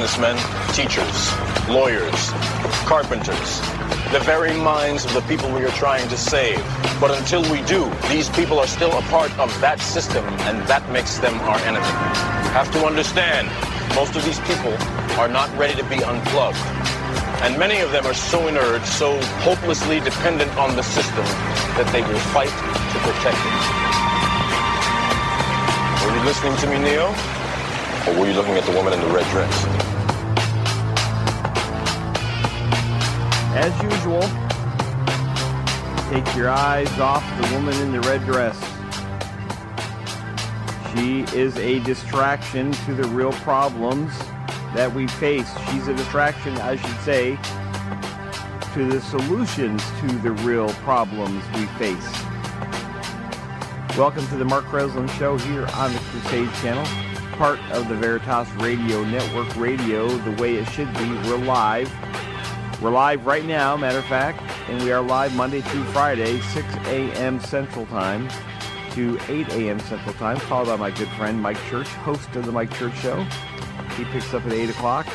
Businessmen, teachers, lawyers, carpenters, the very minds of the people we are trying to save. But until we do, these people are still a part of that system, and that makes them our enemy. Have to understand, most of these people are not ready to be unplugged. And many of them are so inert, so hopelessly dependent on the system, that they will fight to protect it. Were you listening to me, Neo? Or were you looking at the woman in the red dress? As usual, take your eyes off the woman in the red dress. She is a distraction to the real problems that we face. She's a distraction, I should say, to the solutions to the real problems we face. Welcome to the Mark Kreslins Show here on the Crusade Channel, part of the Veritas Radio Network Radio, the way it should be. We're live we're live right now, matter of fact, and we are live Monday through Friday, 6 a.m. Central Time to 8 a.m. Central Time, followed by my good friend Mike Church, host of the Mike Church Show. He picks up at 8 o'clock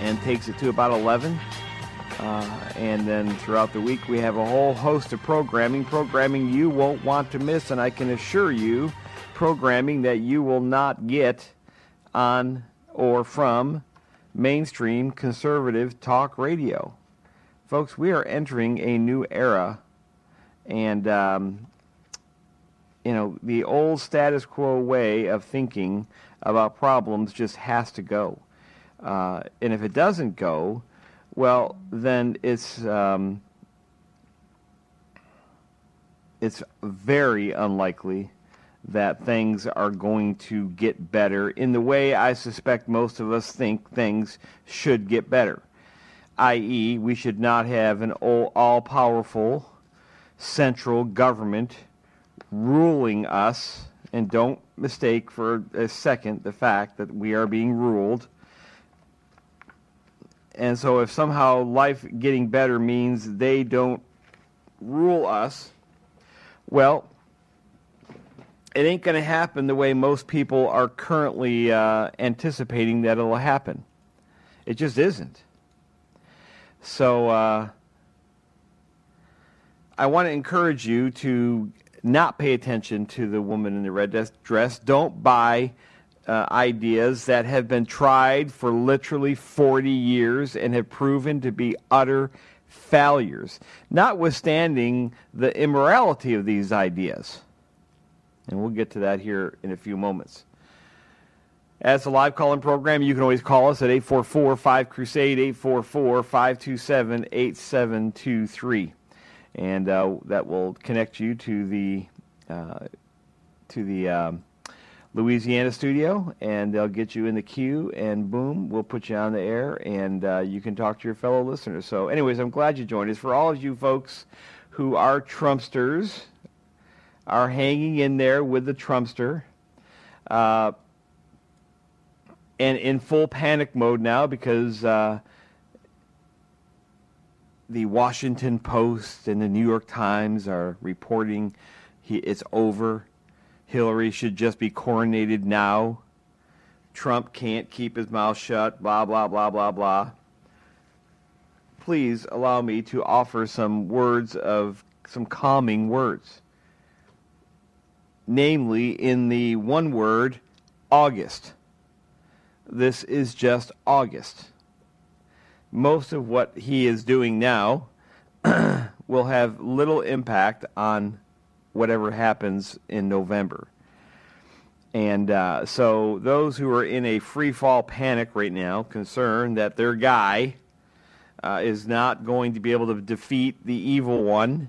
and takes it to about 11. Uh, and then throughout the week, we have a whole host of programming, programming you won't want to miss, and I can assure you, programming that you will not get on or from mainstream conservative talk radio. Folks, we are entering a new era, and um, you know the old status quo way of thinking about problems just has to go. Uh, and if it doesn't go, well, then it's um, it's very unlikely that things are going to get better in the way I suspect most of us think things should get better. I.e., we should not have an all powerful central government ruling us, and don't mistake for a second the fact that we are being ruled. And so, if somehow life getting better means they don't rule us, well, it ain't going to happen the way most people are currently uh, anticipating that it'll happen. It just isn't. So uh, I want to encourage you to not pay attention to the woman in the red dress. Don't buy uh, ideas that have been tried for literally 40 years and have proven to be utter failures, notwithstanding the immorality of these ideas. And we'll get to that here in a few moments. As a live call in program, you can always call us at 844 5 Crusade, 844 527 8723. And uh, that will connect you to the, uh, to the um, Louisiana studio, and they'll get you in the queue, and boom, we'll put you on the air, and uh, you can talk to your fellow listeners. So, anyways, I'm glad you joined us. For all of you folks who are Trumpsters, are hanging in there with the Trumpster. Uh, and in full panic mode now because uh, the Washington Post and the New York Times are reporting he, it's over. Hillary should just be coronated now. Trump can't keep his mouth shut, blah, blah, blah, blah, blah. Please allow me to offer some words of some calming words namely in the one word August. This is just August. Most of what he is doing now will have little impact on whatever happens in November. And uh, so, those who are in a free fall panic right now, concerned that their guy uh, is not going to be able to defeat the evil one,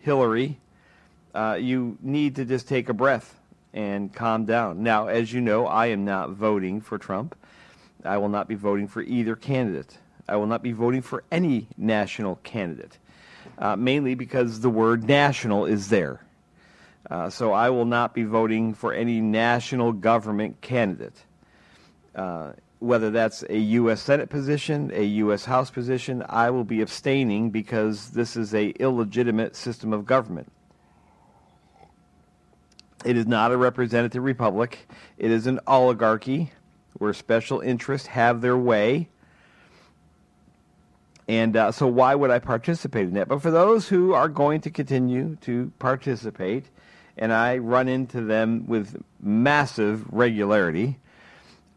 Hillary, uh, you need to just take a breath and calm down. Now, as you know, I am not voting for Trump. I will not be voting for either candidate. I will not be voting for any national candidate, uh, mainly because the word national is there. Uh, so I will not be voting for any national government candidate. Uh, whether that's a U.S. Senate position, a U.S. House position, I will be abstaining because this is a illegitimate system of government. It is not a representative republic. It is an oligarchy where special interests have their way. And uh, so, why would I participate in that? But for those who are going to continue to participate, and I run into them with massive regularity.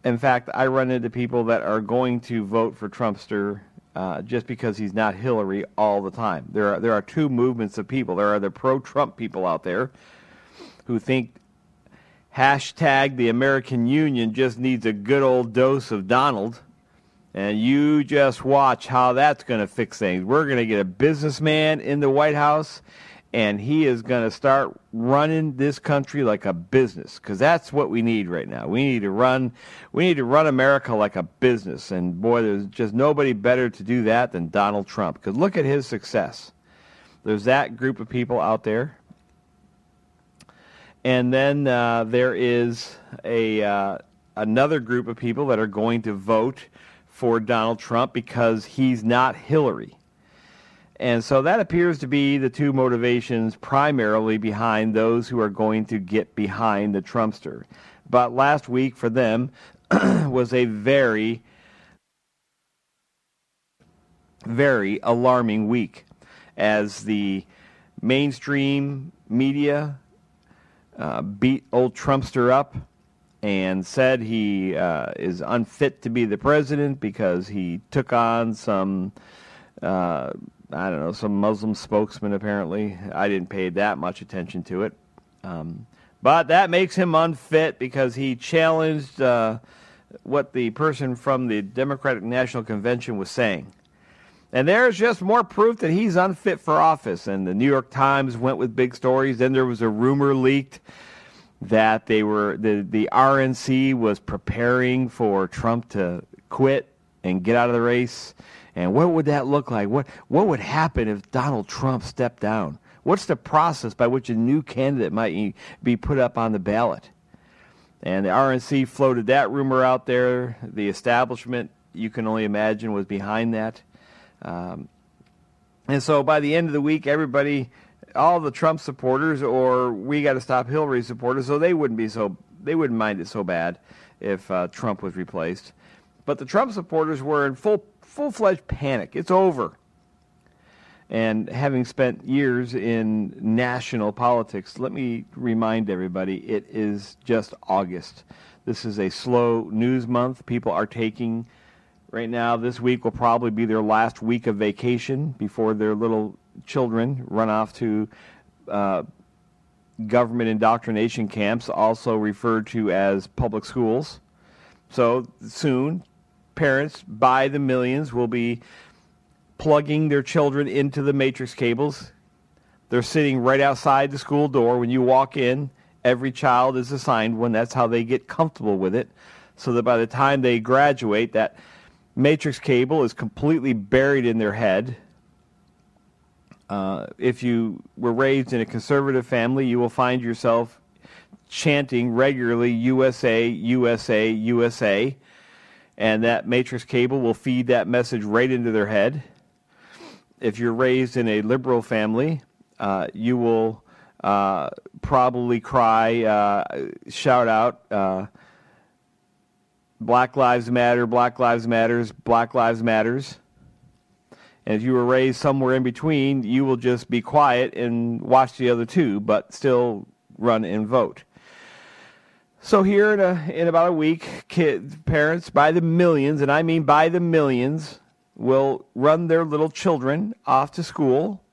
In fact, I run into people that are going to vote for Trumpster uh, just because he's not Hillary all the time. There are there are two movements of people. There are the pro-Trump people out there who think hashtag the American Union just needs a good old dose of Donald and you just watch how that's going to fix things. We're going to get a businessman in the White House, and he is going to start running this country like a business because that's what we need right now. We need to run, we need to run America like a business. And boy, there's just nobody better to do that than Donald Trump. Because look at his success. There's that group of people out there. And then uh, there is a uh, another group of people that are going to vote for Donald Trump because he's not Hillary. And so that appears to be the two motivations primarily behind those who are going to get behind the Trumpster. But last week for them was a very, very alarming week as the mainstream media uh, beat old Trumpster up and said he uh, is unfit to be the president because he took on some, uh, I don't know, some Muslim spokesman apparently. I didn't pay that much attention to it. Um, but that makes him unfit because he challenged uh, what the person from the Democratic National Convention was saying. And there's just more proof that he's unfit for office. And the New York Times went with big stories. Then there was a rumor leaked that they were the the RNC was preparing for Trump to quit and get out of the race. And what would that look like? What what would happen if Donald Trump stepped down? What's the process by which a new candidate might be put up on the ballot? And the RNC floated that rumor out there. The establishment, you can only imagine, was behind that. Um, and so by the end of the week, everybody all the Trump supporters or we got to stop Hillary supporters, so they wouldn't be so they wouldn't mind it so bad if uh, Trump was replaced. But the Trump supporters were in full full fledged panic. It's over. And having spent years in national politics, let me remind everybody it is just August. This is a slow news month. People are taking right now this week will probably be their last week of vacation before their little children run off to uh, government indoctrination camps, also referred to as public schools. So soon, parents by the millions will be plugging their children into the matrix cables. They're sitting right outside the school door. When you walk in, every child is assigned one. That's how they get comfortable with it. So that by the time they graduate, that matrix cable is completely buried in their head uh, if you were raised in a conservative family, you will find yourself chanting regularly USA, USA, USA, and that matrix cable will feed that message right into their head. If you're raised in a liberal family, uh, you will uh, probably cry, uh, shout out, uh, Black Lives Matter, Black Lives Matters, Black Lives Matters. And if you were raised somewhere in between, you will just be quiet and watch the other two, but still run and vote. So here in, a, in about a week, kids, parents by the millions, and I mean by the millions, will run their little children off to school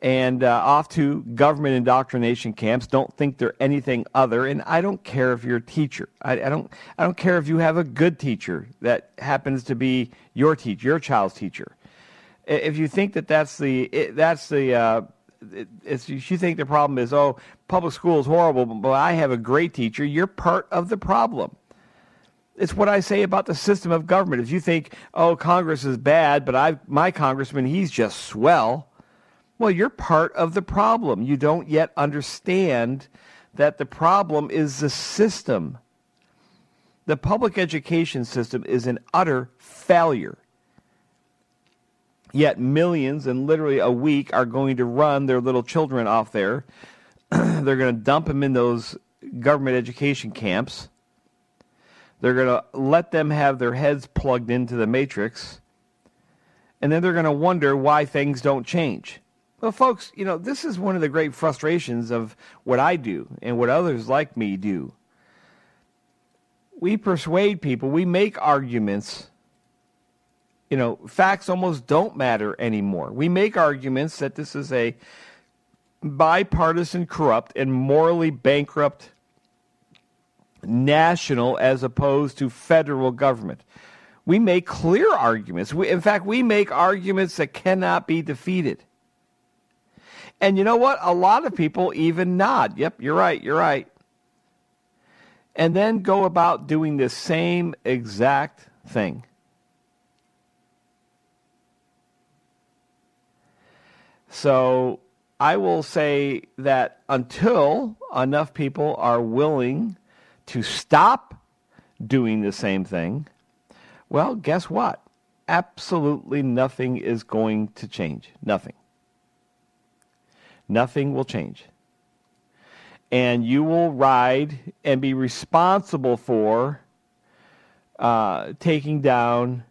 and uh, off to government indoctrination camps. Don't think they're anything other. And I don't care if you're a teacher. I, I, don't. I don't care if you have a good teacher that happens to be your teacher, your child's teacher if you think that that's the that's the uh, if you think the problem is oh public school is horrible, but I have a great teacher, you're part of the problem. It's what I say about the system of government. If you think oh Congress is bad, but I my congressman he's just swell, well you're part of the problem. You don't yet understand that the problem is the system. The public education system is an utter failure. Yet millions and literally a week are going to run their little children off there they're going to dump them in those government education camps. They're going to let them have their heads plugged into the matrix. And then they're going to wonder why things don't change. Well, folks, you know, this is one of the great frustrations of what I do and what others like me do. We persuade people, we make arguments. You know, facts almost don't matter anymore. We make arguments that this is a bipartisan, corrupt, and morally bankrupt national as opposed to federal government. We make clear arguments. We, in fact, we make arguments that cannot be defeated. And you know what? A lot of people even nod. Yep, you're right, you're right. And then go about doing the same exact thing. So I will say that until enough people are willing to stop doing the same thing, well, guess what? Absolutely nothing is going to change. Nothing. Nothing will change. And you will ride and be responsible for uh, taking down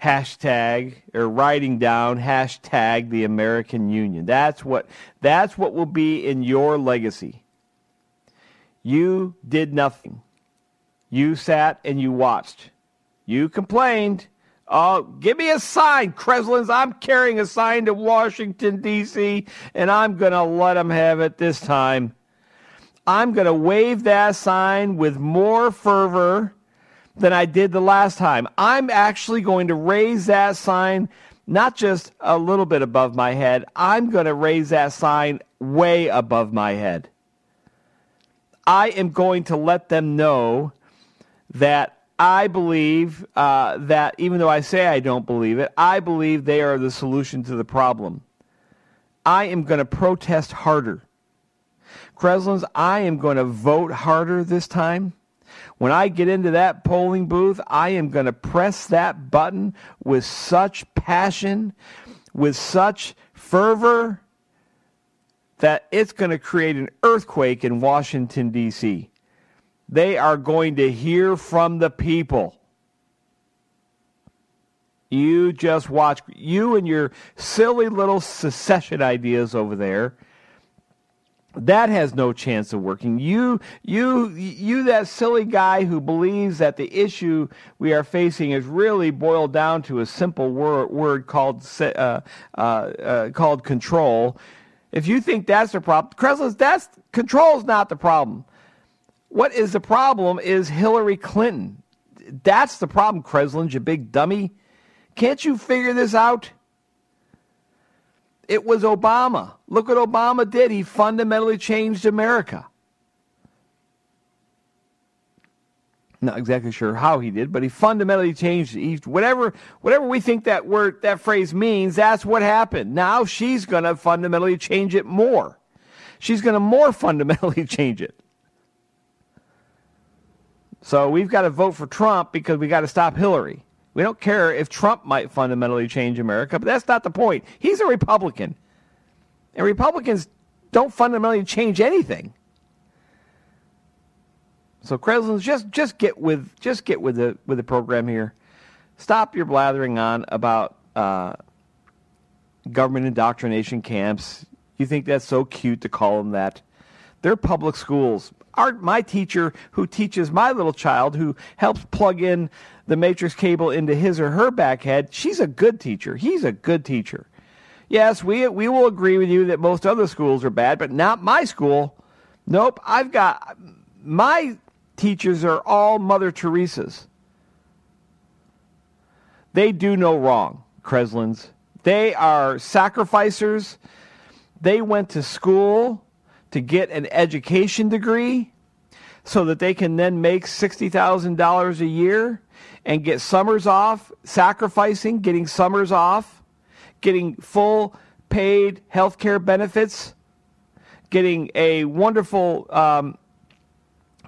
hashtag or writing down hashtag the American Union. That's what that's what will be in your legacy. You did nothing. You sat and you watched. You complained. Oh, give me a sign, Kreslins. I'm carrying a sign to Washington, D.C., and I'm going to let them have it this time. I'm going to wave that sign with more fervor than I did the last time. I'm actually going to raise that sign not just a little bit above my head, I'm going to raise that sign way above my head. I am going to let them know that I believe uh, that even though I say I don't believe it, I believe they are the solution to the problem. I am going to protest harder. Kreslins, I am going to vote harder this time. When I get into that polling booth, I am going to press that button with such passion, with such fervor, that it's going to create an earthquake in Washington, D.C. They are going to hear from the people. You just watch. You and your silly little secession ideas over there that has no chance of working. You, you, you, that silly guy who believes that the issue we are facing is really boiled down to a simple word, word called uh, uh, uh, called control. If you think that's the problem, Kreslins, that's control is not the problem. What is the problem is Hillary Clinton. That's the problem, Kreslins, you big dummy. Can't you figure this out? It was Obama. Look what Obama did. He fundamentally changed America. Not exactly sure how he did, but he fundamentally changed it. Whatever, whatever we think that word, that phrase means, that's what happened. Now she's going to fundamentally change it more. She's going to more fundamentally change it. So we've got to vote for Trump because we got to stop Hillary. We don't care if Trump might fundamentally change America, but that's not the point. He's a Republican. And Republicans don't fundamentally change anything. So Kreslins, just just get with just get with the with the program here. Stop your blathering on about uh, government indoctrination camps. You think that's so cute to call them that? They're public schools. Our, my teacher, who teaches my little child, who helps plug in the matrix cable into his or her back head, she's a good teacher. He's a good teacher. Yes, we, we will agree with you that most other schools are bad, but not my school. Nope, I've got my teachers are all Mother Teresa's. They do no wrong, Kreslins. They are sacrificers. They went to school to get an education degree so that they can then make $60,000 a year and get summers off, sacrificing, getting summers off, getting full paid health care benefits, getting a wonderful um,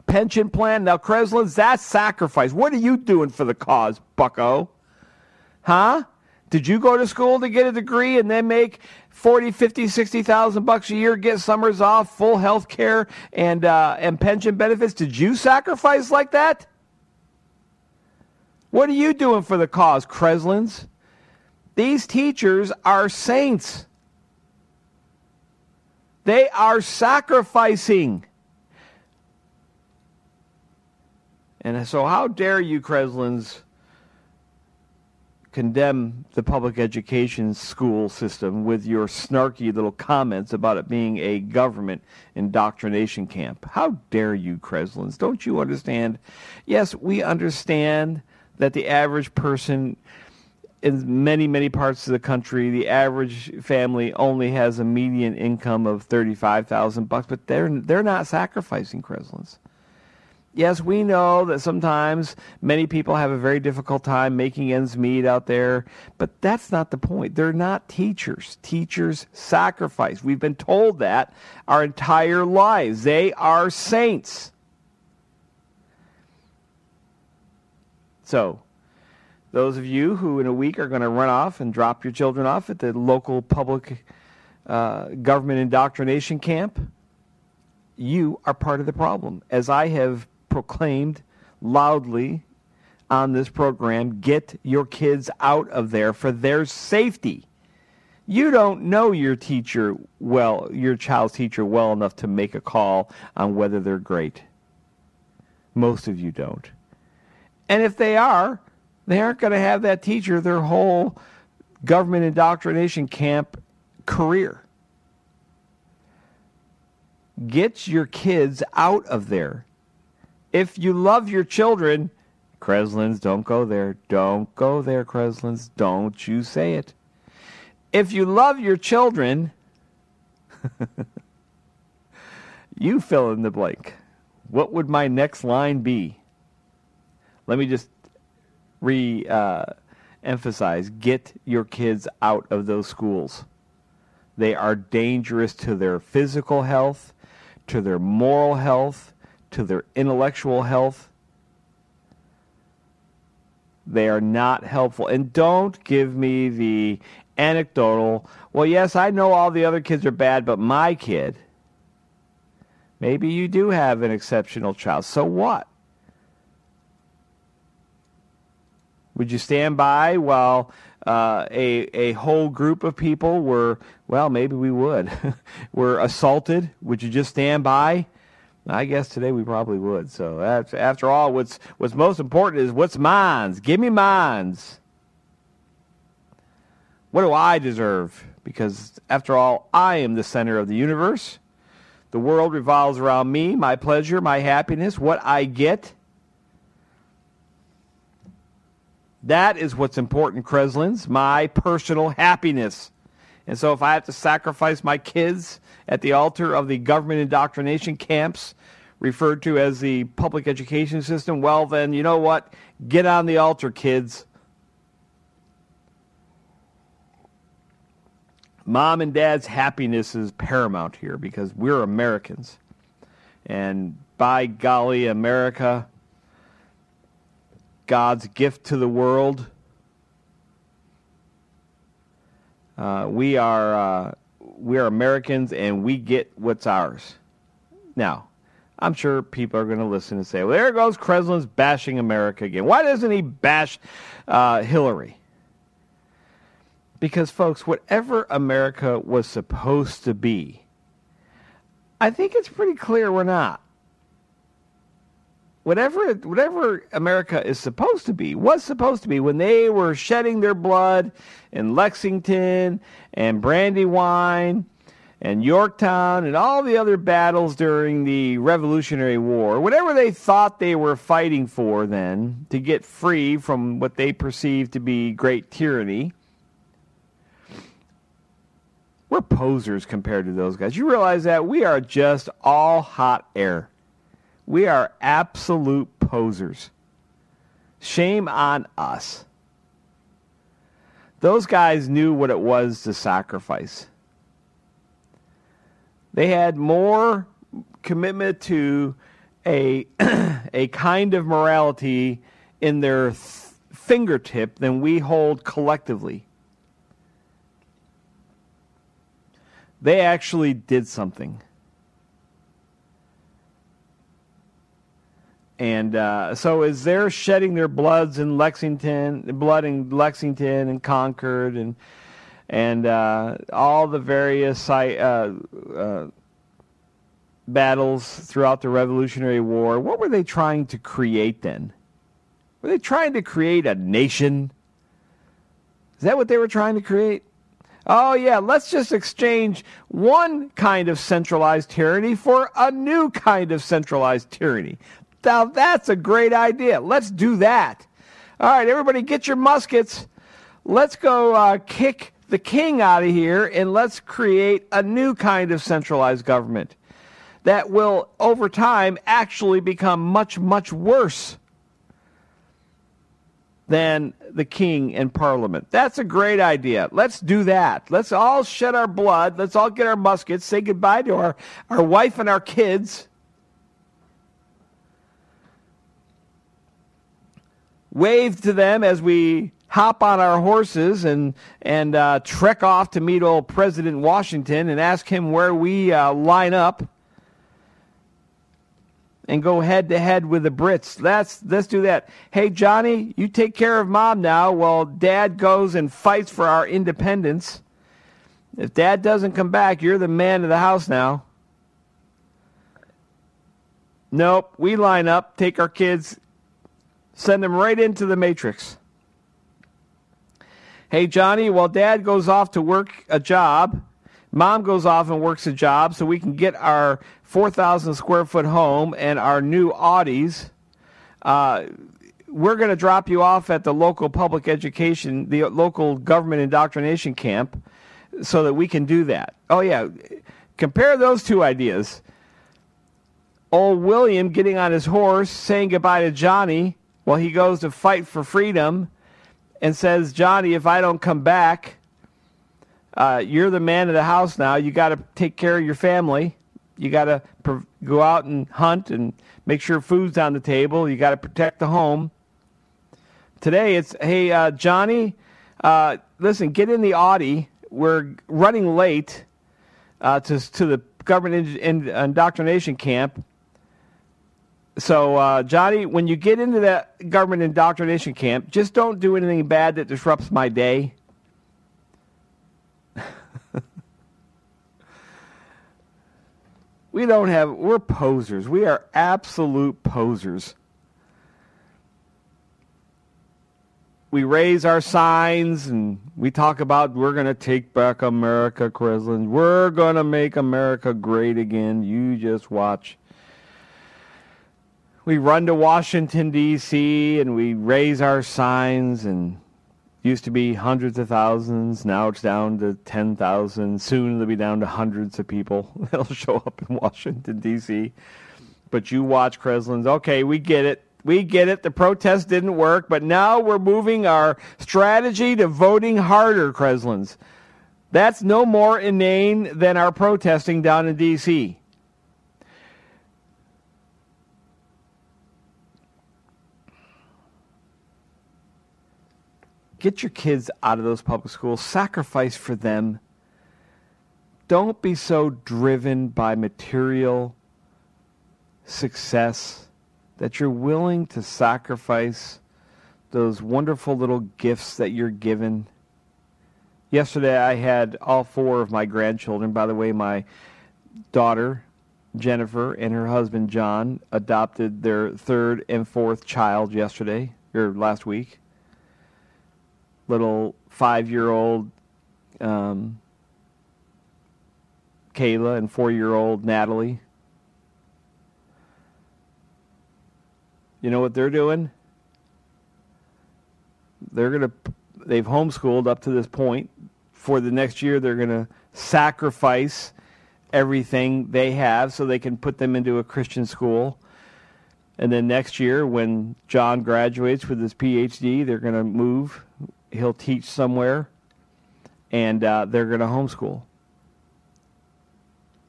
pension plan. Now, Kreslins, that's sacrifice. What are you doing for the cause, bucko? Huh? Did you go to school to get a degree and then make 40, 50, 60,000 bucks a year, get summers off, full health care and uh, and pension benefits? Did you sacrifice like that? What are you doing for the cause, Kreslins? These teachers are saints. They are sacrificing. And so, how dare you, Kreslins, condemn the public education school system with your snarky little comments about it being a government indoctrination camp? How dare you, Kreslins? Don't you understand? Yes, we understand that the average person in many many parts of the country the average family only has a median income of 35,000 bucks but they're they're not sacrificing Kreslins. Yes, we know that sometimes many people have a very difficult time making ends meet out there, but that's not the point. They're not teachers. Teachers sacrifice. We've been told that our entire lives. They are saints. So, those of you who in a week are going to run off and drop your children off at the local public uh, government indoctrination camp, you are part of the problem. As I have proclaimed loudly on this program, get your kids out of there for their safety. You don't know your teacher well, your child's teacher well enough to make a call on whether they're great. Most of you don't. And if they are, they aren't going to have that teacher their whole government indoctrination camp career. Get your kids out of there. If you love your children, Kreslins, don't go there. Don't go there, Kreslins. Don't you say it. If you love your children, you fill in the blank. What would my next line be? Let me just re uh, emphasize get your kids out of those schools. They are dangerous to their physical health, to their moral health, to their intellectual health. They are not helpful. And don't give me the anecdotal, well, yes, I know all the other kids are bad, but my kid, maybe you do have an exceptional child. So what? Would you stand by while uh, a a whole group of people were well, maybe we would, were assaulted? Would you just stand by? I guess today we probably would. So after, after all, what's what's most important is what's mine's. Give me mine's. What do I deserve? Because after all, I am the center of the universe. The world revolves around me, my pleasure, my happiness, what I get. That is what's important, Kreslins, my personal happiness. And so if I have to sacrifice my kids at the altar of the government indoctrination camps, referred to as the public education system, well, then, you know what? Get on the altar, kids. Mom and dad's happiness is paramount here because we're Americans. And by golly, America God's gift to the world. Uh, we are uh, we are Americans, and we get what's ours. Now, I'm sure people are going to listen and say, "Well, there goes Kreslins bashing America again. Why doesn't he bash uh, Hillary?" Because, folks, whatever America was supposed to be, I think it's pretty clear we're not whatever whatever America is supposed to be was supposed to be when they were shedding their blood in Lexington and Brandywine and Yorktown and all the other battles during the Revolutionary War, whatever they thought they were fighting for then to get free from what they perceived to be great tyranny. We're posers compared to those guys. You realize that we are just all hot air. We are absolute posers. Shame on us. Those guys knew what it was to sacrifice. They had more commitment to a, a kind of morality in their th- fingertip than we hold collectively. They actually did something. And uh, so, as they're shedding their bloods in Lexington, blood in Lexington and Concord, and and uh, all the various uh, uh, battles throughout the Revolutionary War, what were they trying to create then? Were they trying to create a nation? Is that what they were trying to create? Oh, yeah, let's just exchange one kind of centralized tyranny for a new kind of centralized tyranny. Now, that's a great idea. Let's do that. All right, everybody, get your muskets. Let's go uh, kick the king out of here and let's create a new kind of centralized government that will, over time, actually become much, much worse than the king and parliament. That's a great idea. Let's do that. Let's all shed our blood. Let's all get our muskets, say goodbye to our, our wife and our kids wave to them as we hop on our horses and and uh, trek off to meet old President Washington and ask him where we uh, line up and go head to head with the Brits. Let's let's do that. Hey Johnny, you take care of mom now while dad goes and fights for our independence. If dad doesn't come back, you're the man of the house now. Nope, we line up, take our kids, Send them right into the matrix. Hey, Johnny, while dad goes off to work a job, mom goes off and works a job so we can get our 4,000 square foot home and our new Audis. Uh, we're going to drop you off at the local public education, the local government indoctrination camp, so that we can do that. Oh, yeah. Compare those two ideas. Old William getting on his horse, saying goodbye to Johnny, well, he goes to fight for freedom and says, Johnny, if I don't come back, uh, you're the man of the house now. You got to take care of your family. You got to go out and hunt and make sure food's on the table. You got to protect the home. Today it's, hey, uh, Johnny, uh, listen, get in the Audi. We're running late uh, to, to the government indoctrination camp. So, uh, Johnny, when you get into that government indoctrination camp, just don't do anything bad that disrupts my day. we don't have, we're posers. We are absolute posers. We raise our signs and we talk about we're going to take back America, Kreslin. We're going to make America great again. You just watch we run to Washington D.C. and we raise our signs and used to be hundreds of thousands now it's down to 10,000 soon it'll be down to hundreds of people that'll show up in Washington D.C. but you watch Kreslins okay we get it we get it the protest didn't work but now we're moving our strategy to voting harder Kreslins that's no more inane than our protesting down in D.C. Get your kids out of those public schools. Sacrifice for them. Don't be so driven by material success that you're willing to sacrifice those wonderful little gifts that you're given. Yesterday, I had all four of my grandchildren. By the way, my daughter, Jennifer, and her husband, John, adopted their third and fourth child yesterday, or last week little five year old um, Kayla and four year old Natalie. You know what they're doing? They're going to, they've homeschooled up to this point. For the next year, they're going to sacrifice everything they have so they can put them into a Christian school. And then next year, when John graduates with his PhD, they're going to move he'll teach somewhere, and uh, they're going to homeschool.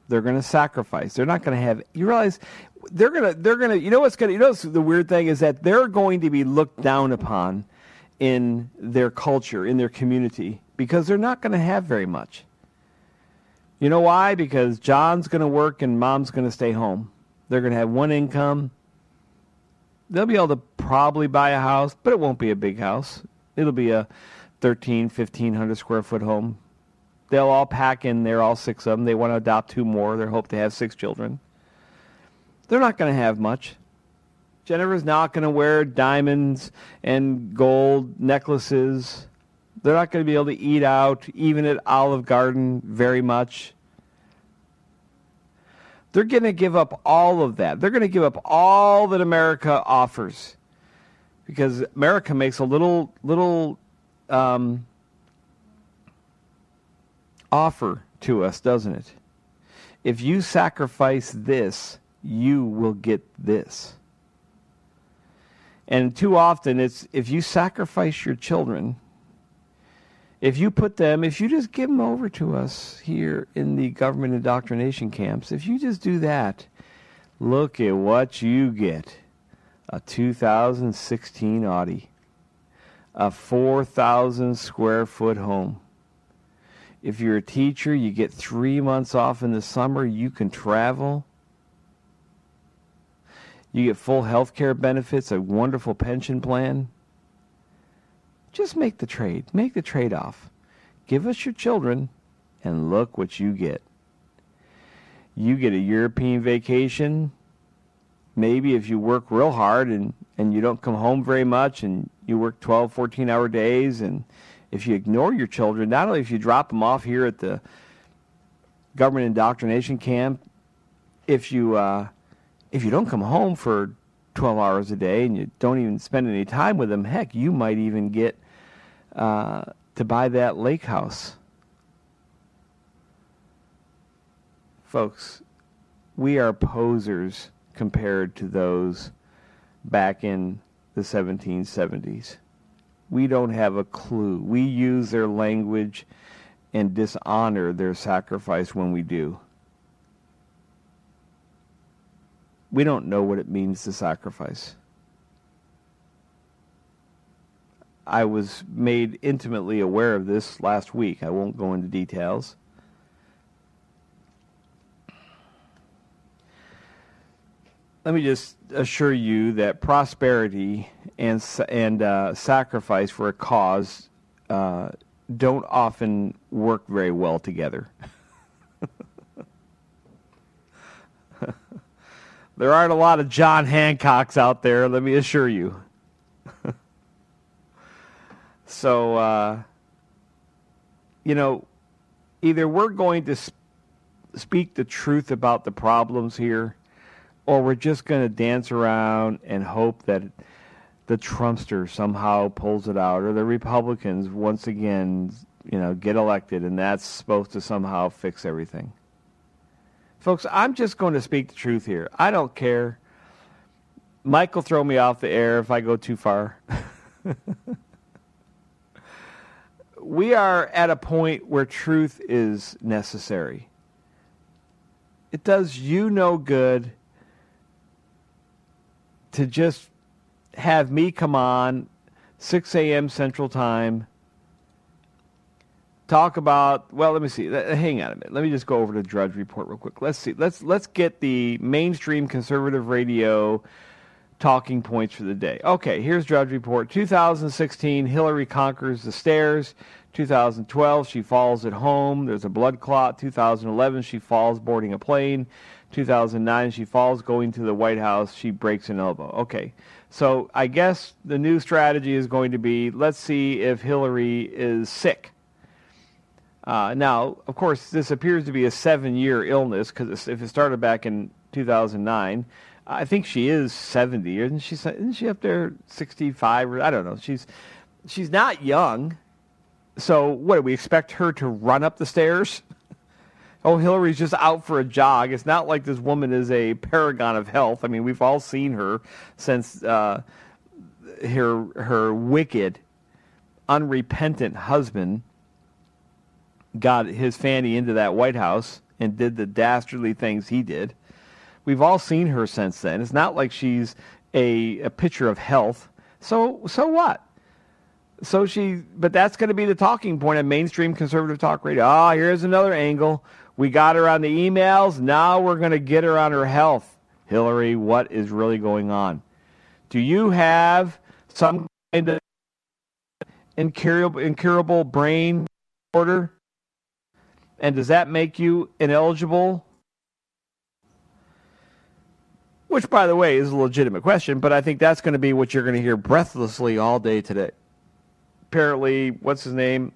They're going to sacrifice. They're not going to have. You realize they're going to. They're going to. You know what's going to. You know the weird thing is that they're going to be looked down upon in their culture, in their community, because they're not going to have very much. You know why? Because John's going to work and mom's going to stay home. They're going to have one income. They'll be able to probably buy a house, but it won't be a big house. It'll be a 13, 1500 square foot home. They'll all pack in there, all six of them. They want to adopt two more. They hope to have six children. They're not going to have much. Jennifer's not going to wear diamonds and gold necklaces. They're not going to be able to eat out, even at Olive Garden, very much. They're going to give up all of that. They're going to give up all that America offers, because America makes a little little um, offer to us, doesn't it? If you sacrifice this, you will get this. And too often, it's if you sacrifice your children, if you put them, if you just give them over to us here in the government indoctrination camps, if you just do that, look at what you get a 2016 Audi, a 4,000 square foot home. If you're a teacher, you get three months off in the summer, you can travel. You get full health care benefits, a wonderful pension plan. Just make the trade. Make the trade off. Give us your children, and look what you get. You get a European vacation. Maybe if you work real hard and, and you don't come home very much and you work 12, 14 hour days, and if you ignore your children, not only if you drop them off here at the government indoctrination camp, if you uh, if you don't come home for 12 hours a day and you don't even spend any time with them, heck, you might even get uh, to buy that lake house. Folks, we are posers compared to those back in the 1770s. We don't have a clue. We use their language and dishonor their sacrifice when we do. We don't know what it means to sacrifice. I was made intimately aware of this last week. I won't go into details. Let me just assure you that prosperity and and uh, sacrifice for a cause uh, don't often work very well together. there aren't a lot of John Hancocks out there, let me assure you. So, uh, you know, either we're going to sp- speak the truth about the problems here, or we're just going to dance around and hope that the Trumpster somehow pulls it out, or the Republicans once again, you know, get elected, and that's supposed to somehow fix everything. Folks, I'm just going to speak the truth here. I don't care. Mike will throw me off the air if I go too far. we are at a point where truth is necessary. It does you no good to just have me come on 6 a.m. Central Time, talk about. Well, let me see. Hang on a minute. Let me just go over the Drudge Report real quick. Let's see. Let's let's get the mainstream conservative radio talking points for the day. Okay, here's Drudge Report. 2016, Hillary conquers the stairs. 2012, she falls at home. There's a blood clot. 2011, she falls boarding a plane. 2009, she falls going to the White House. She breaks an elbow. Okay, so I guess the new strategy is going to be let's see if Hillary is sick. Uh, now, of course, this appears to be a seven year illness because if it started back in 2009, I think she is 70, isn't she? Isn't she up there 65 or I don't know. She's she's not young. So what do we expect her to run up the stairs? oh, Hillary's just out for a jog. It's not like this woman is a paragon of health. I mean, we've all seen her since uh, her her wicked, unrepentant husband got his fanny into that White House and did the dastardly things he did. We've all seen her since then. It's not like she's a, a picture of health. So so what? So she, but that's going to be the talking point of mainstream conservative talk radio. Ah, here's another angle. We got her on the emails. Now we're going to get her on her health. Hillary, what is really going on? Do you have some kind of incurable, incurable brain disorder? And does that make you ineligible? Which, by the way, is a legitimate question, but I think that's going to be what you're going to hear breathlessly all day today. Apparently, what's his name?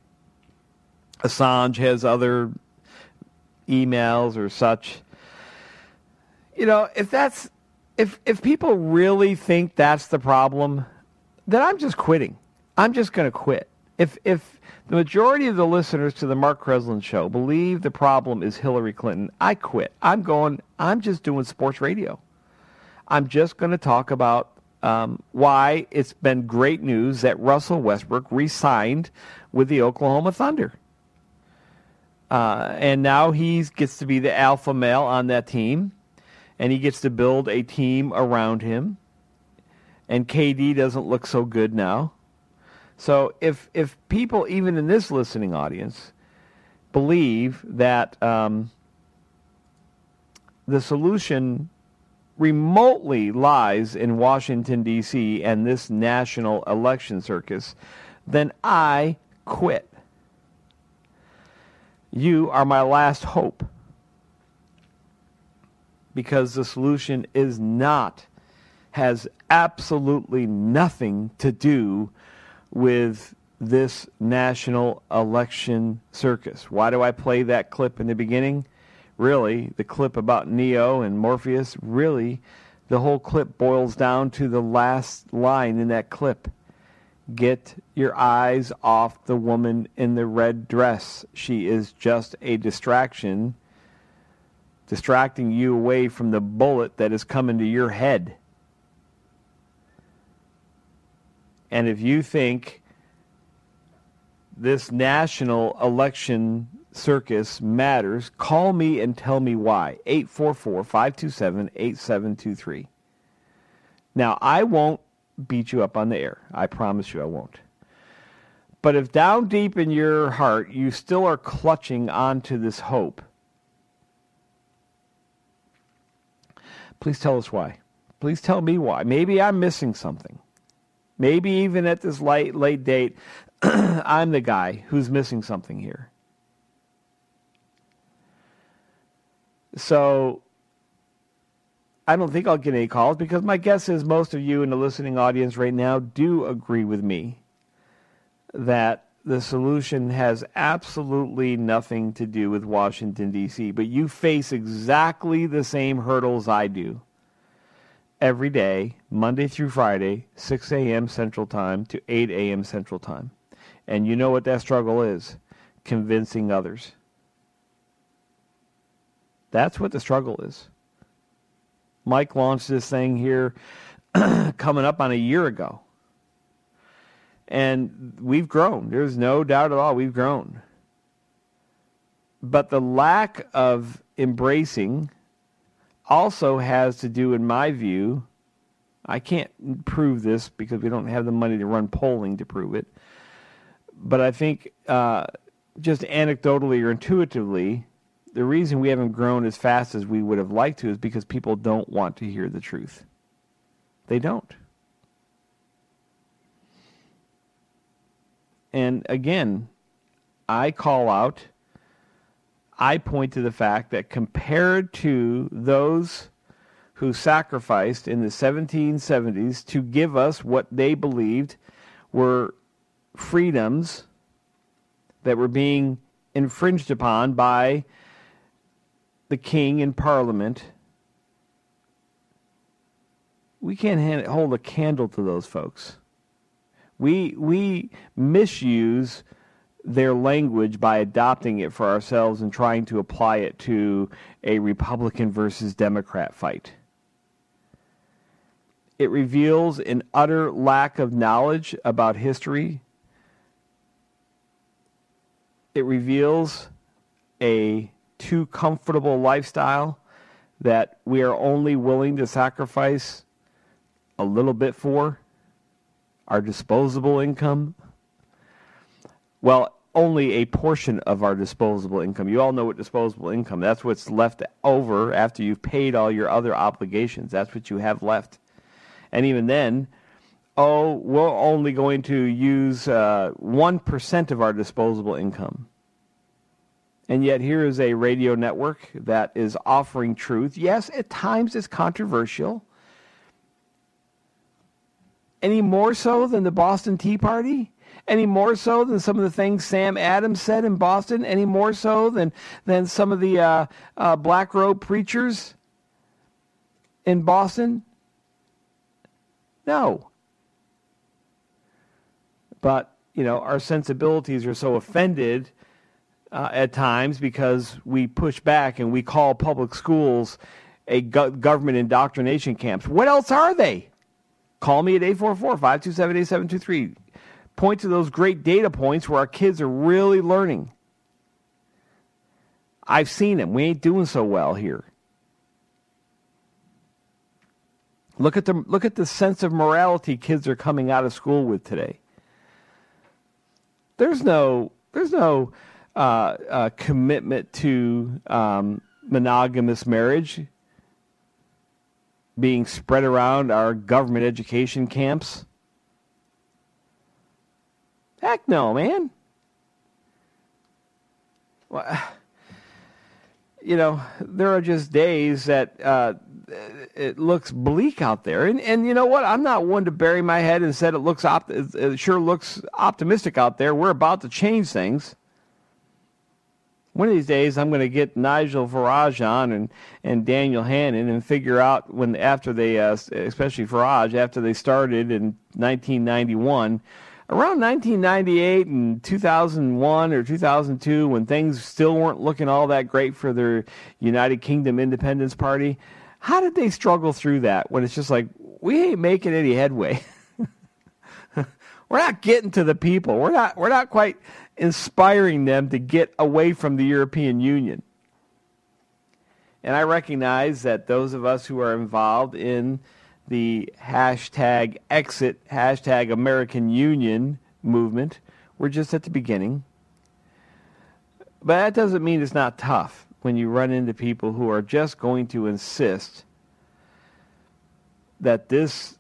Assange has other emails or such. You know, if that's if if people really think that's the problem, then I'm just quitting. I'm just going to quit. If if the majority of the listeners to the Mark Kreslins show believe the problem is Hillary Clinton, I quit. I'm going. I'm just doing sports radio. I'm just going to talk about um, why it's been great news that Russell Westbrook re-signed with the Oklahoma Thunder. Uh, and now he gets to be the alpha male on that team, and he gets to build a team around him. And KD doesn't look so good now. So if if people, even in this listening audience, believe that um, the solution remotely lies in Washington, D.C. and this national election circus, then I quit. You are my last hope. Because the solution is not, has absolutely nothing to do with this national election circus. Why do I play that clip in the beginning? Really, the clip about Neo and Morpheus, really, the whole clip boils down to the last line in that clip. Get your eyes off the woman in the red dress. She is just a distraction, distracting you away from the bullet that is coming to your head. And if you think this national election circus matters, call me and tell me why. 844 527 8723. Now, I won't beat you up on the air. I promise you I won't. But if down deep in your heart you still are clutching onto this hope, please tell us why. Please tell me why. Maybe I'm missing something. Maybe even at this late late date, I'm the guy who's missing something here. So I don't think I'll get any calls because my guess is most of you in the listening audience right now do agree with me that the solution has absolutely nothing to do with Washington, D.C., but you face exactly the same hurdles I do every day, Monday through Friday, 6 a.m. Central Time to 8 a.m. Central Time. And you know what that struggle is convincing others. That's what the struggle is. Mike launched this thing here coming up on a year ago. And we've grown. There's no doubt at all we've grown. But the lack of embracing also has to do, in my view, I can't prove this because we don't have the money to run polling to prove it. But I think uh, just anecdotally or intuitively, the reason we haven't grown as fast as we would have liked to is because people don't want to hear the truth. They don't. And again, I call out, I point to the fact that compared to those who sacrificed in the 1770s to give us what they believed were freedoms that were being infringed upon by the king and parliament, we can't hand, hold a candle to those folks. We, we misuse their language by adopting it for ourselves and trying to apply it to a Republican versus Democrat fight. It reveals an utter lack of knowledge about history. It reveals a too comfortable lifestyle that we are only willing to sacrifice a little bit for our disposable income? Well, only a portion of our disposable income. You all know what disposable income. That's what's left over after you've paid all your other obligations. That's what you have left. And even then, oh, we're only going to use uh, 1% of our disposable income. And yet, here is a radio network that is offering truth. Yes, at times it's controversial. Any more so than the Boston Tea Party? Any more so than some of the things Sam Adams said in Boston? Any more so than, than some of the uh, uh, Black Robe preachers in Boston? No. But, you know, our sensibilities are so offended uh, at times because we push back and we call public schools a go- government indoctrination camps. What else are they? Call me at 844 527 8723. Point to those great data points where our kids are really learning. I've seen them. We ain't doing so well here. Look at the look at the sense of morality kids are coming out of school with today. There's no there's no uh, uh, commitment to um, monogamous marriage being spread around our government education camps? Heck no, man. Well, you know, there are just days that uh, it looks bleak out there, and and you know what? I'm not one to bury my head and said it looks op- it sure looks optimistic out there. We're about to change things one of these days I'm going to get Nigel Farage on and, and Daniel Hannan and figure out when after they, uh, especially Farage, after they started in 1991, around 1998 and 2001 or 2002, when things still weren't looking all that great for their United Kingdom Independence Party, how did they struggle through that when it's just like we ain't making any headway? we're not getting to the people. We're not. We're not quite inspiring them to get away from the European Union. And I recognize that those of us who are involved in the hashtag exit, hashtag American Union movement, we're just at the beginning. But that doesn't mean it's not tough when you run into people who are just going to insist that this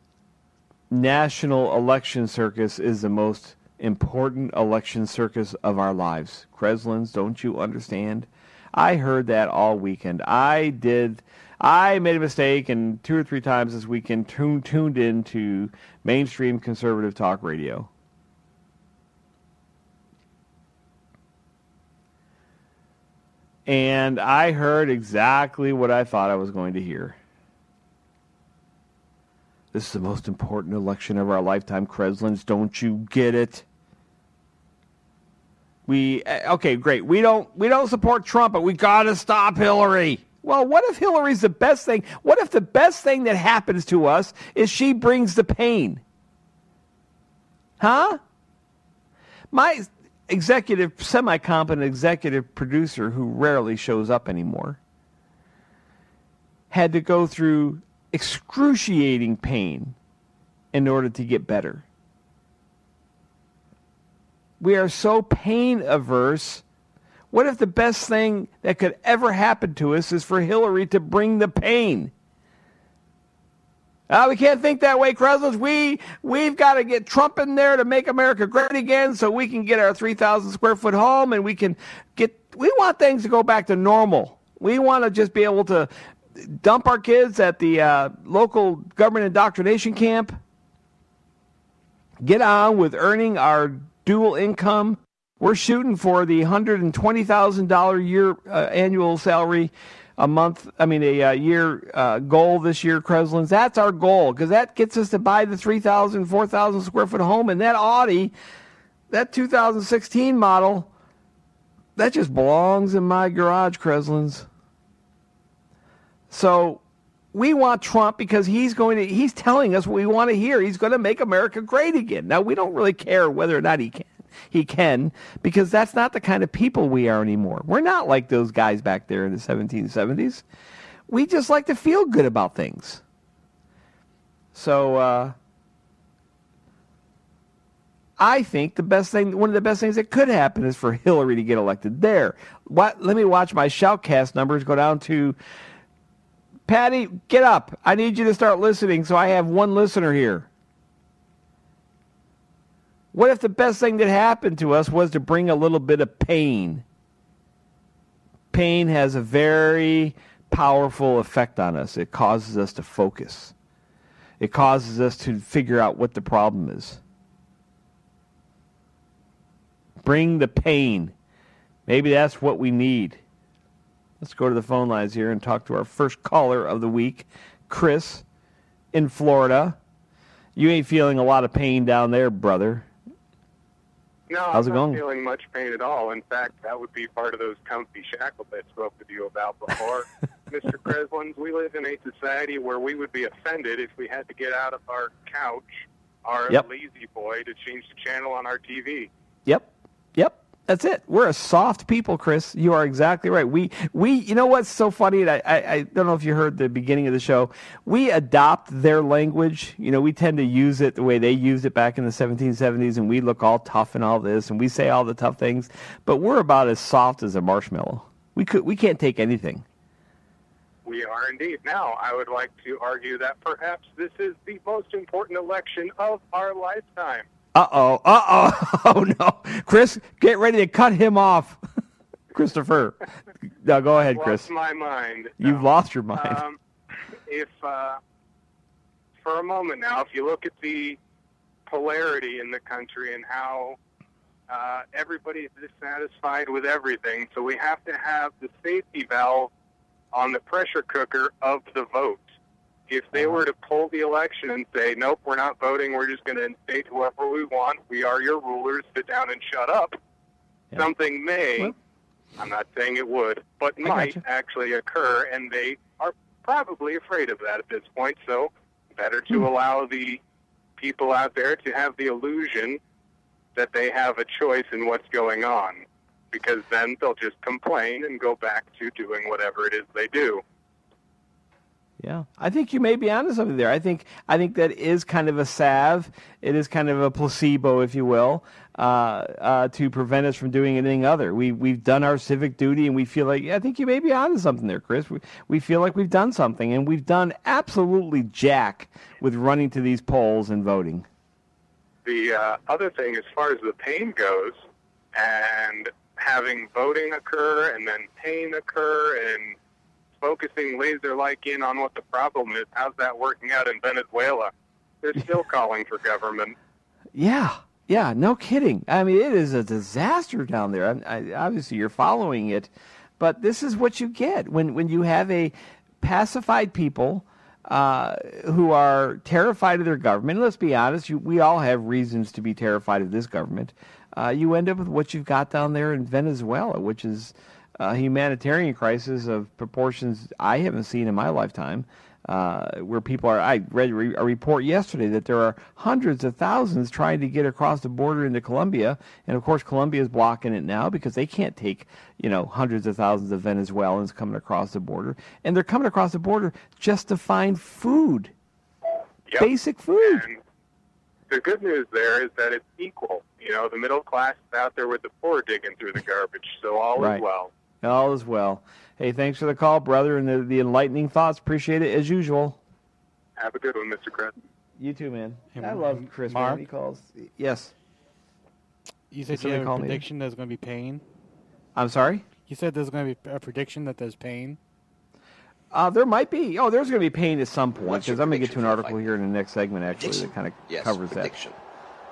national election circus is the most important election circus of our lives. Kreslins, don't you understand? I heard that all weekend. I did. I made a mistake, and two or three times this weekend tuned tuned into mainstream conservative talk radio. And I heard exactly what I thought I was going to hear. This is the most important election of our lifetime, Kreslins. Don't you get it? We eh, okay, great. We don't we don't support Trump, but we got to stop Hillary. Well, what if Hillary's the best thing? What if the best thing that happens to us is she brings the pain? Huh? My executive, semi competent executive producer who rarely shows up anymore had to go through excruciating pain in order to get better. We are so pain averse. What if the best thing that could ever happen to us is for Hillary to bring the pain? Uh, we can't think that way, Kreslins. We we've got to get Trump in there to make America great again, so we can get our three thousand square foot home, and we can get. We want things to go back to normal. We want to just be able to dump our kids at the uh, local government indoctrination camp, get on with earning our dual income. We're shooting for the $120,000 year uh, annual salary a month, I mean, a, a uh, year uh, goal this year, Kreslins. That's our goal because that gets us to buy the 3,000, 4,000 square foot home. And that Audi, that 2016 model, that just belongs in my garage, Kreslins. So we want Trump because he's going to he's telling us what we want to hear. He's going to make America great again. Now we don't really care whether or not he can. He can because that's not the kind of people we are anymore. We're not like those guys back there in the 1770s. We just like to feel good about things. So uh, I think the best thing, one of the best things that could happen is for Hillary to get elected. There. What? Let me watch my shoutcast numbers go down to. Patty, get up. I need you to start listening so I have one listener here. What if the best thing that happened to us was to bring a little bit of pain? Pain has a very powerful effect on us. It causes us to focus. It causes us to figure out what the problem is. Bring the pain. Maybe that's what we need. Let's go to the phone lines here and talk to our first caller of the week, Chris in Florida. You ain't feeling a lot of pain down there, brother. No, How's I'm it not going? feeling much pain at all. In fact, that would be part of those comfy shackles I spoke with you about before. Mr. Kreslins, we live in a society where we would be offended if we had to get out of our couch, our Yep. lazy boy, to change the channel on our TV. Yep. Yep. That's it. We're a soft people, Chris. You are exactly right. We we you know what's so funny? I, I, I don't know if you heard the beginning of the show. We adopt their language. You know, we tend to use it the way they used it back in the 1770s, and we look all tough and all this, and we say all the tough things. But we're about as soft as a marshmallow. We could we can't take anything. We are indeed. Now, I would like to argue that perhaps this is the most important election of our lifetime. Uh oh. Uh oh. Oh no, Chris, get ready to cut him off, Christopher. Now go ahead, Chris. lost my mind. You've lost your mind. Um, if uh, for a moment now, if you look at the polarity in the country and how uh, everybody's dissatisfied with everything, so we have to have the safety valve on the pressure cooker of the vote. If they were to pull the election and say, "Nope, we're not voting. We're just going to instate whoever we want. We are your rulers. Sit down and shut up," Yeah. something may. Well- I'm not saying it would, but might gotcha. actually occur, and they are probably afraid of that at this point. So, better to Hmm. allow the people out there to have the illusion that they have a choice in what's going on, because then they'll just complain and go back to doing whatever it is they do. Yeah, I think you may be onto something there. I think I think that is kind of a salve. It is kind of a placebo, if you will, uh, uh, to prevent us from doing anything other. We we've done our civic duty, and we feel like yeah, I think you may be onto something there, Chris. We, we feel like we've done something, and we've done absolutely jack with running to these polls and voting. The uh, other thing, as far as the pain goes, and having voting occur and then pain occur and focusing laser like in on what the problem is, how's that working out in Venezuela? They're still calling for government. Yeah, yeah, no kidding. I mean, it is a disaster down there. I, I, obviously, you're following it, but this is what you get when when you have a pacified people uh, who are terrified of their government. Let's be honest, you, we all have reasons to be terrified of this government. Uh, you end up with what you've got down there in Venezuela, which is a humanitarian crisis of proportions I haven't seen in my lifetime uh, where people are. I read a report yesterday that there are hundreds of thousands trying to get across the border into Colombia, and of course Colombia is blocking it now because they can't take you know hundreds of thousands of Venezuelans coming across the border, and they're coming across the border just to find food, Yep. basic food. And the good news there is that it's equal. You know, the middle class is out there with the poor digging through the garbage, so all Right. is well. All is well. Hey, thanks for the call, brother, and the, the enlightening thoughts. Appreciate it as usual. Have a good one, Mr. Chris. You too, man. Hey, I M- love Chris. Man. He calls. Yes. You said you somebody have call a me? prediction there's going to be pain. I'm sorry. You said there's going to be a prediction that there's pain. Uh, there might be. Oh, there's going to be pain at some point because I'm going to get to an prediction for the article here in the next segment actually Prediction? that kind of Yes, covers prediction.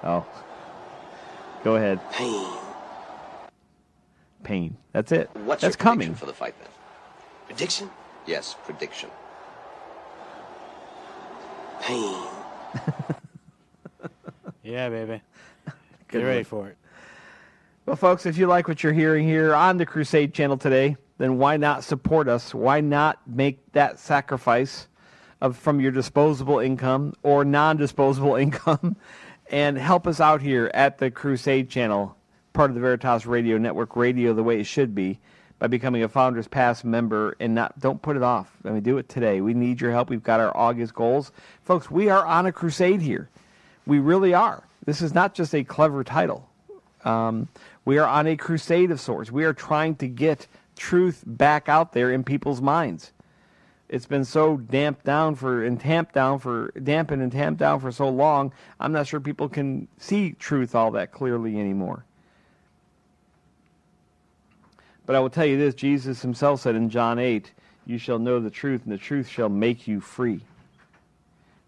that. Oh, go ahead. Pain. Pain. That's it. What's That's your coming. prediction for the fight then? Prediction? Yes, prediction. Pain. Yeah, baby. Get ready one. for it. Well, folks, if you like what you're hearing here on the Crusade channel today, then why not support us? Why not make that sacrifice of from your disposable income or non-disposable income and help us out here at the Crusade channel, part of the Veritas Radio Network radio the way it should be by becoming a Founders Pass member and not don't put it off. I mean, do it today. We need your help. We've got our August goals. Folks, we are on a crusade here. We really are. This is not just a clever title. Um, we are on a crusade of sorts. We are trying to get truth back out there in people's minds. It's been so damped down for and tamped down for dampened and tamped down for so long. I'm not sure people can see truth all that clearly anymore. But I will tell you this: Jesus Himself said in John 8, "You shall know the truth, and the truth shall make you free."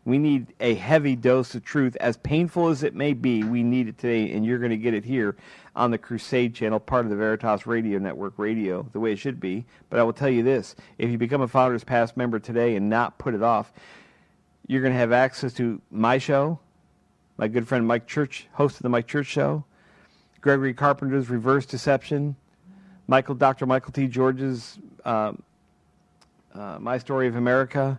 We need a heavy dose of truth, as painful as it may be. We need it today, and you're going to get it here on the Crusade channel, part of the Veritas Radio Network radio, the way it should be. But I will tell you this if you become a Founders Pass member today and not put it off, you're going to have access to my show, my good friend Mike Church, host of the Mike Church Show, Gregory Carpenter's Reverse Deception, Michael, Dr. Michael T. George's uh, uh, My Story of America.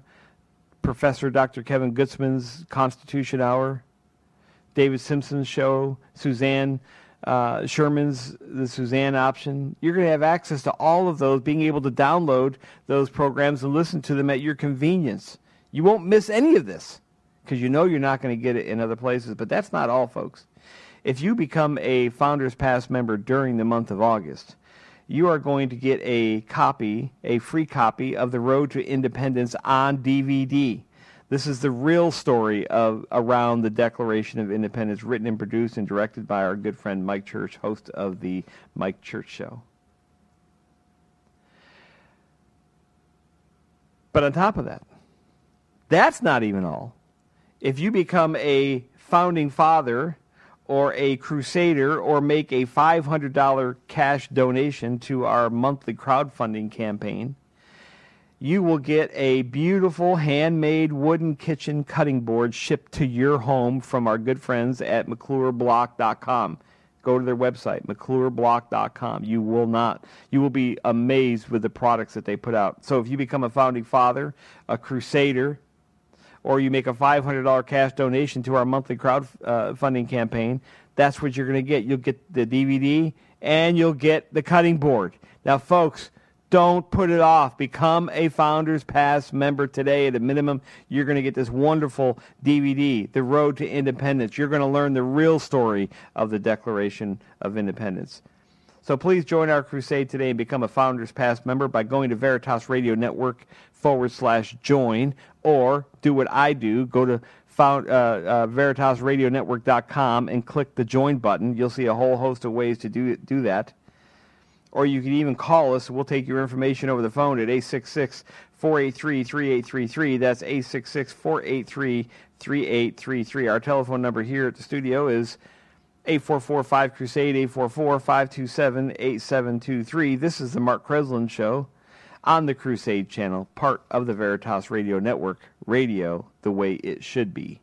Professor Dr. Kevin Gutzman's Constitution Hour, David Simpson's show, Suzanne uh, Sherman's The Suzanne Option. You're going to have access to all of those, being able to download those programs and listen to them at your convenience. You won't miss any of this because you know you're not going to get it in other places. But that's not all, folks. If you become a Founders Pass member during the month of August, you are going to get a copy, a free copy of The Road to Independence on DVD. This is the real story of around the Declaration of Independence, written and produced and directed by our good friend Mike Church, host of the Mike Church Show. But on top of that, that's not even all. If you become a founding father or a crusader or make a $500 cash donation to our monthly crowdfunding campaign, you will get a beautiful handmade wooden kitchen cutting board shipped to your home from our good friends at McClureBlock.com. Go to their website, McClureBlock.com. You will not, you will be amazed with the products that they put out. So if you become a founding father, a crusader, or you make a $500 cash donation to our monthly crowdfunding campaign, that's what you're going to get. You'll get the DVD and you'll get the cutting board. Now, folks, don't put it off. Become a Founders Pass member today. At a minimum, you're going to get this wonderful DVD, The Road to Independence. You're going to learn the real story of the Declaration of Independence. So please join our crusade today and become a Founders Pass member by going to Veritas Radio Network forward slash join, or do what I do, go to found, uh, uh, VeritasRadioNetwork.com and click the join button. You'll see a whole host of ways to do do that. Or you can even call us. We'll take your information over the phone at 866 483 3833. That's 866 483 3833. Our telephone number here at the studio is 844 Crusade, 844 527 8723. This is the Mark Kreslins Show on the Crusade Channel, part of the Veritas Radio Network. Radio the way it should be.